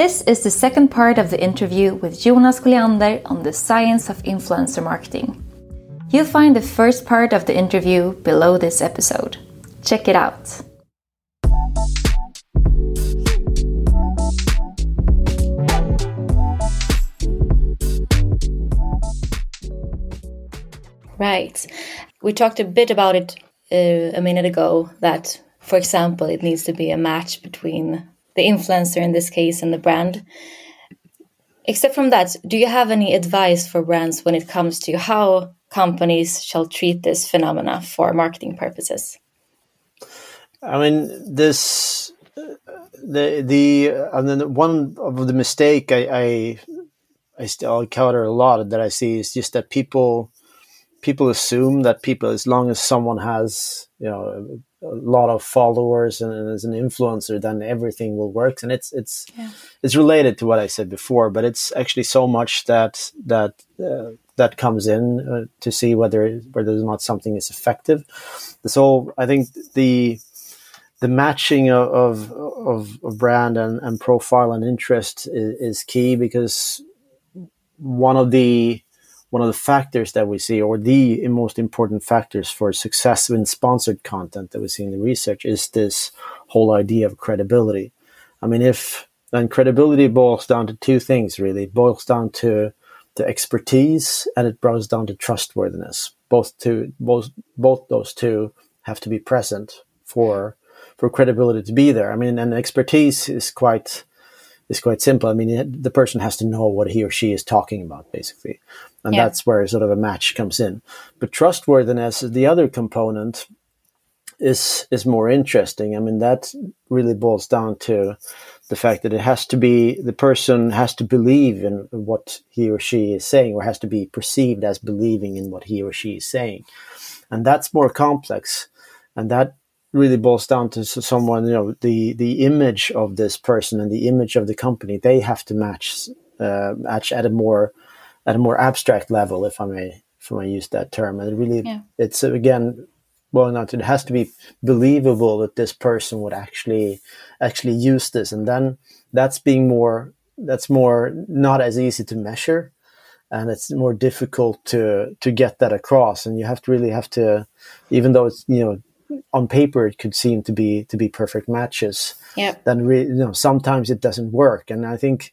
This is the second part of the interview with Jonas Colliander on the science of influencer marketing. You'll find the first part of the interview below this episode. Check it out. Right. We talked a bit about it uh, a minute ago that, for example, it needs to be a match between the influencer in this case and the brand. Except from that, do you have any advice for brands when it comes to how companies shall treat this phenomena for marketing purposes? I mean, this the the and then one of the mistake I I, I still encounter a lot that I see is just that people people assume that people, as long as someone has, you know, a, lot of followers and, as an influencer, then everything will work. And it's it's yeah. it's related to what I said before, but it's actually so much that that uh, that comes in uh, to see whether whether or not something is effective. So I think the the matching of of, of brand and, and profile and interest is, is key because one of the one of the factors that we see, or the most important factors for success in sponsored content that we see in the research, is this whole idea of credibility. I mean, if and credibility boils down to two things really, it boils down to the expertise and it boils down to trustworthiness. Both to both both those two have to be present for for credibility to be there. I mean, and expertise is quite is quite simple. I mean, the person has to know what he or she is talking about, basically. And yeah. that's where sort of a match comes in. But trustworthiness, the other component, is is more interesting. I mean, that really boils down to the fact that it has to be the person has to believe in what he or she is saying, or has to be perceived as believing in what he or she is saying, and that's more complex. And that really boils down to someone you know the the image of this person and the image of the company they have to match uh, match at a more at a more abstract level if i may if i may use that term. And it really yeah. it's again well not it has to be believable that this person would actually actually use this. And then that's being more that's more not as easy to measure and it's more difficult to to get that across. And you have to really have to even though it's you know on paper it could seem to be to be perfect matches. Yeah then re- you know sometimes it doesn't work. And i think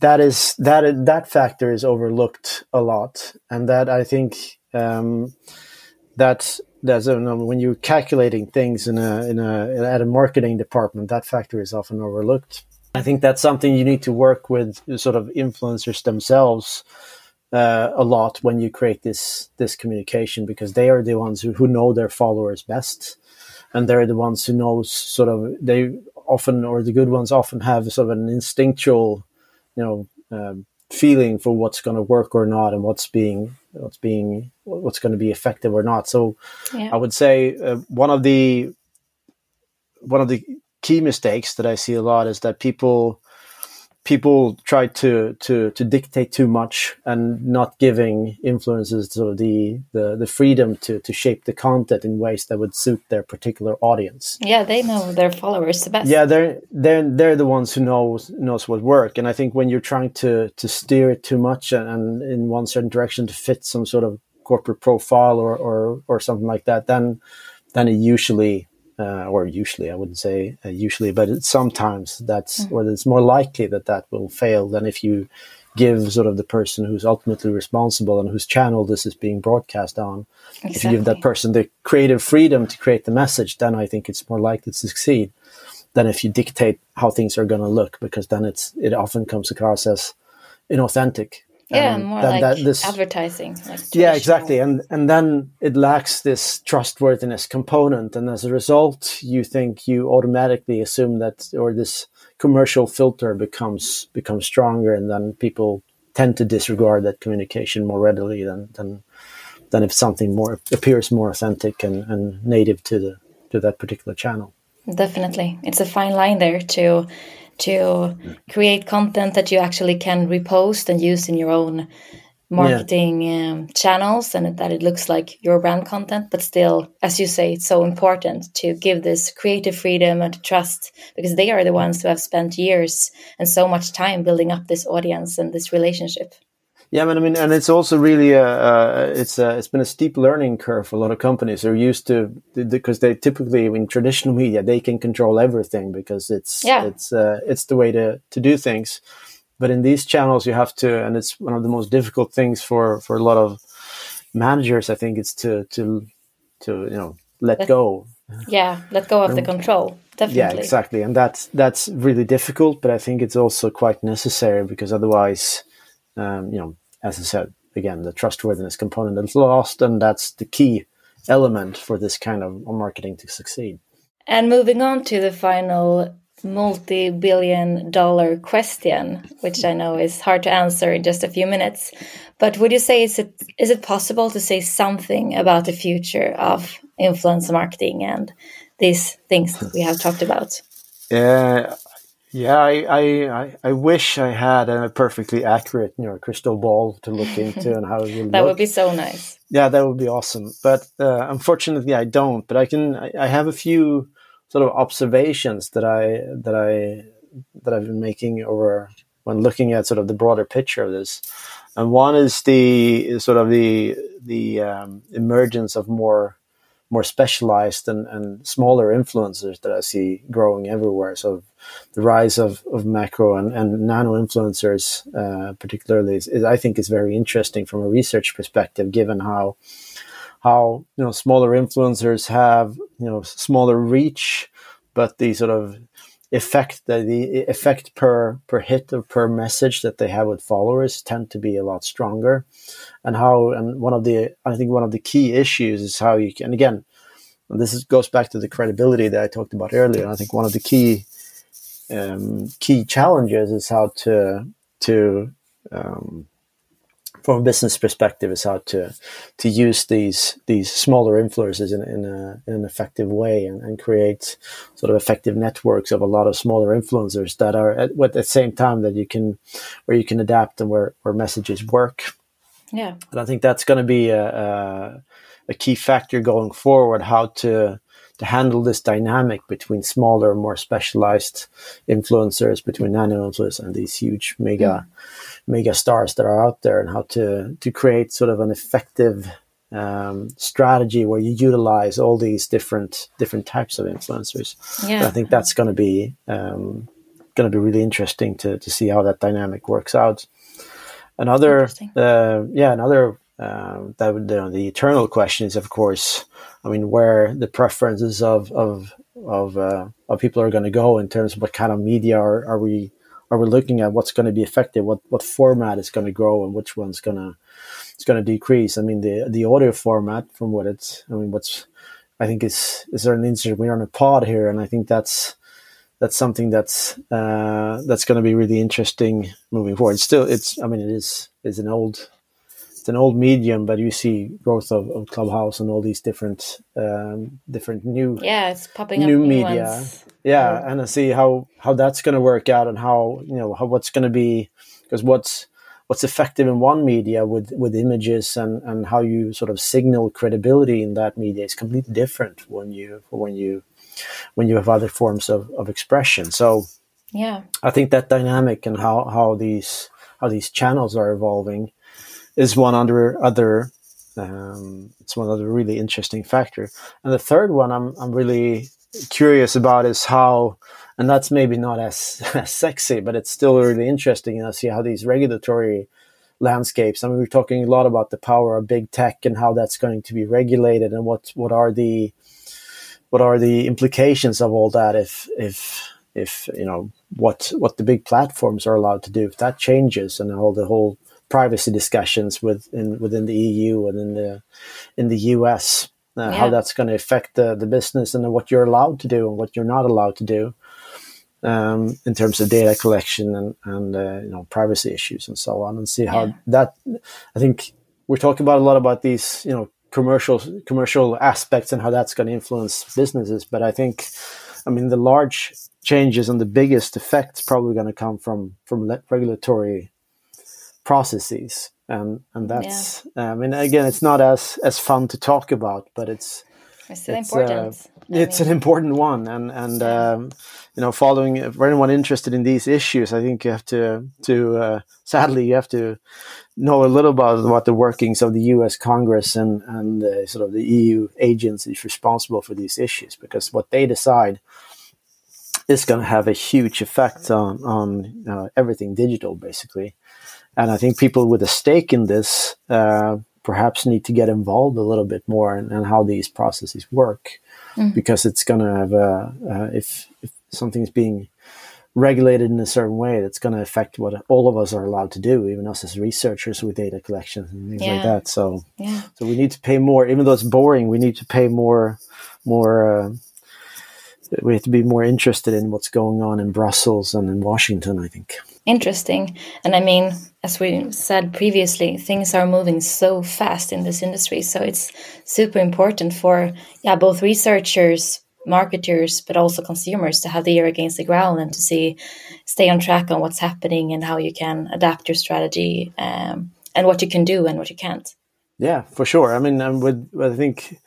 that is that that factor is overlooked a lot. And that i think um, that that's you know, when you're calculating things in a in a at a marketing department that factor is often overlooked. I think that's something you need to work with sort of influencers themselves uh, a lot when you create this this communication because they are the ones who, who know their followers best and they're the ones who knows sort of they often or the good ones often have sort of an instinctual you know um, feeling for what's going to work or not and what's being what's being what's going to be effective or not so yeah. i would say uh, one of the one of the key mistakes that i see a lot is that people people try to to to dictate too much and not giving influencers sort of the, the the freedom to to shape the content in ways that would suit their particular audience. Yeah, they know their followers the best. Yeah, they're they're they're the ones who knows knows what work. And I think when you're trying to to steer it too much and, and in one certain direction to fit some sort of corporate profile or or or something like that, then then it usually uh, or usually I wouldn't say uh, usually, but sometimes that's mm-hmm. or it's more likely that that will fail than if you give sort of the person who's ultimately responsible and whose channel this is being broadcast on. Exactly. If you give that person the creative freedom to create the message, then I think it's more likely to succeed than if you dictate how things are going to look, because then it's it often comes across as inauthentic yeah, um, more like that this, advertising. Like yeah, exactly, and and then it lacks this trustworthiness component, and as a result, you think you automatically assume that, or this commercial filter becomes becomes stronger, and then people tend to disregard that communication more readily than than than if something more appears more authentic and, and native to the to that particular channel. Definitely, it's a fine line there to to create content that you actually can repost and use in your own marketing yeah. um, channels and that it looks like your brand content but still as you say it's so important to give this creative freedom and trust because they are the ones who have spent years and so much time building up this audience and this relationship yeah, but I mean, and it's also really a, uh, it's a, it's been a steep learning curve for a lot of companies. They're used to because they typically in traditional media they can control everything because it's yeah. it's uh, it's the way to to do things. But in these channels, you have to, and it's one of the most difficult things for for a lot of managers. I think it's to to to you know let, let go. Yeah, let go of the control. Definitely. Yeah, exactly, and that's that's really difficult. But I think it's also quite necessary because otherwise, um, you know, as I said, again, the trustworthiness component is lost, and that's the key element for this kind of marketing to succeed. And moving on to the final multi billion dollar question, which I know is hard to answer in just a few minutes. But would you say is it is it possible to say something about the future of influencer marketing and these things that we have talked about? Yeah, yeah, I, I, I wish I had a perfectly accurate, you know, crystal ball to look into and how it would that look. would be so nice. Yeah, that would be awesome. But uh, unfortunately, I don't. But I can. I, I, have a few sort of observations that I that I that I've been making over when looking at sort of the broader picture of this. And one is the sort of the the um, emergence of more more specialized and, and smaller influencers that I see growing everywhere. So the rise of, of macro and, and nano influencers, uh, particularly, is, is, I think is very interesting from a research perspective, given how how you know smaller influencers have you know smaller reach, but the sort of effect the, the effect per per hit or per message that they have with followers tend to be a lot stronger. And how and one of the i think one of the key issues is how you can again this is, goes back to the credibility that i talked about earlier. And i think one of the key um, key challenges is how to to um, from a business perspective is how to to use these these smaller influencers in, in, a, in an effective way and, and, create sort of effective networks of a lot of smaller influencers that are at, at the same time that you can where you can adapt and where, where messages mm-hmm. work. Yeah, and I think that's going to be a, a, a key factor going forward. How to to handle this dynamic between smaller, more specialized influencers, between nano influencers and these huge mega, mm. mega stars that are out there, and how to to create sort of an effective um, strategy where you utilize all these different different types of influencers. Yeah. I think that's going to be um, going to be really interesting to to see how that dynamic works out. Another, uh, yeah, another uh, that would, uh, the eternal question is, of course, I mean, where the preferences of of of, uh, of people are going to go in terms of what kind of media are, are we are we looking at? What's going to be effective? What what format is going to grow and which one's going to it's going to decrease? I mean, the the audio format from what it's I mean, what's I think is is there an insert? We're on a pod here, and I think that's that's something that's uh, that's going to be really interesting moving forward. Still, it's I mean, it is is an old it's an old medium, but you see growth of, of Clubhouse and all these different um, different new yeah, it's popping new up media. Ones. Yeah, and I see how how that's going to work out and how you know how what's going to be because what's what's effective in one media with with images and and how you sort of signal credibility in that media is completely different when you when you when you have other forms of, of expression. So yeah, I think that dynamic and how how these how these channels are evolving is one other other um, it's one other really interesting factor. And the third one I'm I'm really curious about is how and that's maybe not as, as sexy, but it's still really interesting. You know, see how these regulatory landscapes. I mean, we're talking a lot about the power of big tech and how that's going to be regulated, and what what are the what are the implications of all that if if if you know what what the big platforms are allowed to do if that changes and all the whole privacy discussions within within the EU and in the in the US, uh, yeah. how that's going to affect the, the business and what you're allowed to do and what you're not allowed to do um, in terms of data collection and and uh, you know privacy issues and so on, and see how yeah. that. I think we're talking about a lot about these you know commercial commercial aspects and how that's going to influence businesses, but I think. I mean, the large changes and the biggest effects probably going to come from from regulatory processes and and that's yeah. I mean again it's not as as fun to talk about, but it's it's it's, important. Uh, it's mean, an important one, and and um, you know, following for anyone interested in these issues, I think you have to to uh, sadly you have to know a little about what the workings of the U.S. Congress and and uh, sort of the EU agencies responsible for these issues, because what they decide is going to have a huge effect on on uh, everything digital, basically. And I think people with a stake in this uh, perhaps need to get involved a little bit more in, in how these processes work, mm. because it's going to have a, uh, if, if something's being regulated in a certain way that's going to affect what all of us are allowed to do, even us as researchers with data collection and things yeah. like that. So, yeah. so we need to pay more, even though it's boring. We need to pay more, more. We have to be more interested in what's going on in Brussels and in Washington. I think interesting. And I mean, as we said previously, things are moving so fast in this industry. So it's super important for yeah, both researchers, marketers, but also consumers to have the ear against the ground and to see, stay on track on what's happening and how you can adapt your strategy um, and what you can do and what you can't. Yeah, for sure. I mean, um, with, I think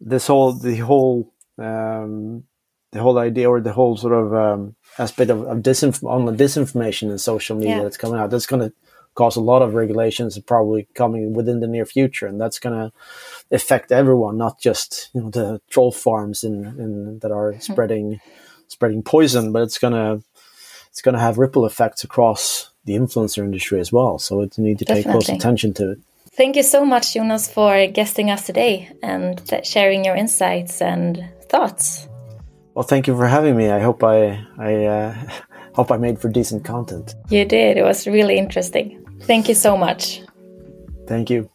this whole the whole um, the whole idea or the whole sort of um, aspect of, of disinf- on the disinformation in social media yeah. that's coming out. That's going to cause a lot of regulations probably coming within the near future, and that's going to affect everyone, not just you know the troll farms in, in that are hmm. spreading spreading poison, but it's gonna it's gonna have ripple effects across the influencer industry as well. So it need to Definitely. take close attention to it. Thank you so much, Jonas, for guesting us today and sharing your insights and thoughts. Well, thank you for having me. I hope I I uh, hope I made for decent content. You did. It was really interesting. Thank you so much. Thank you.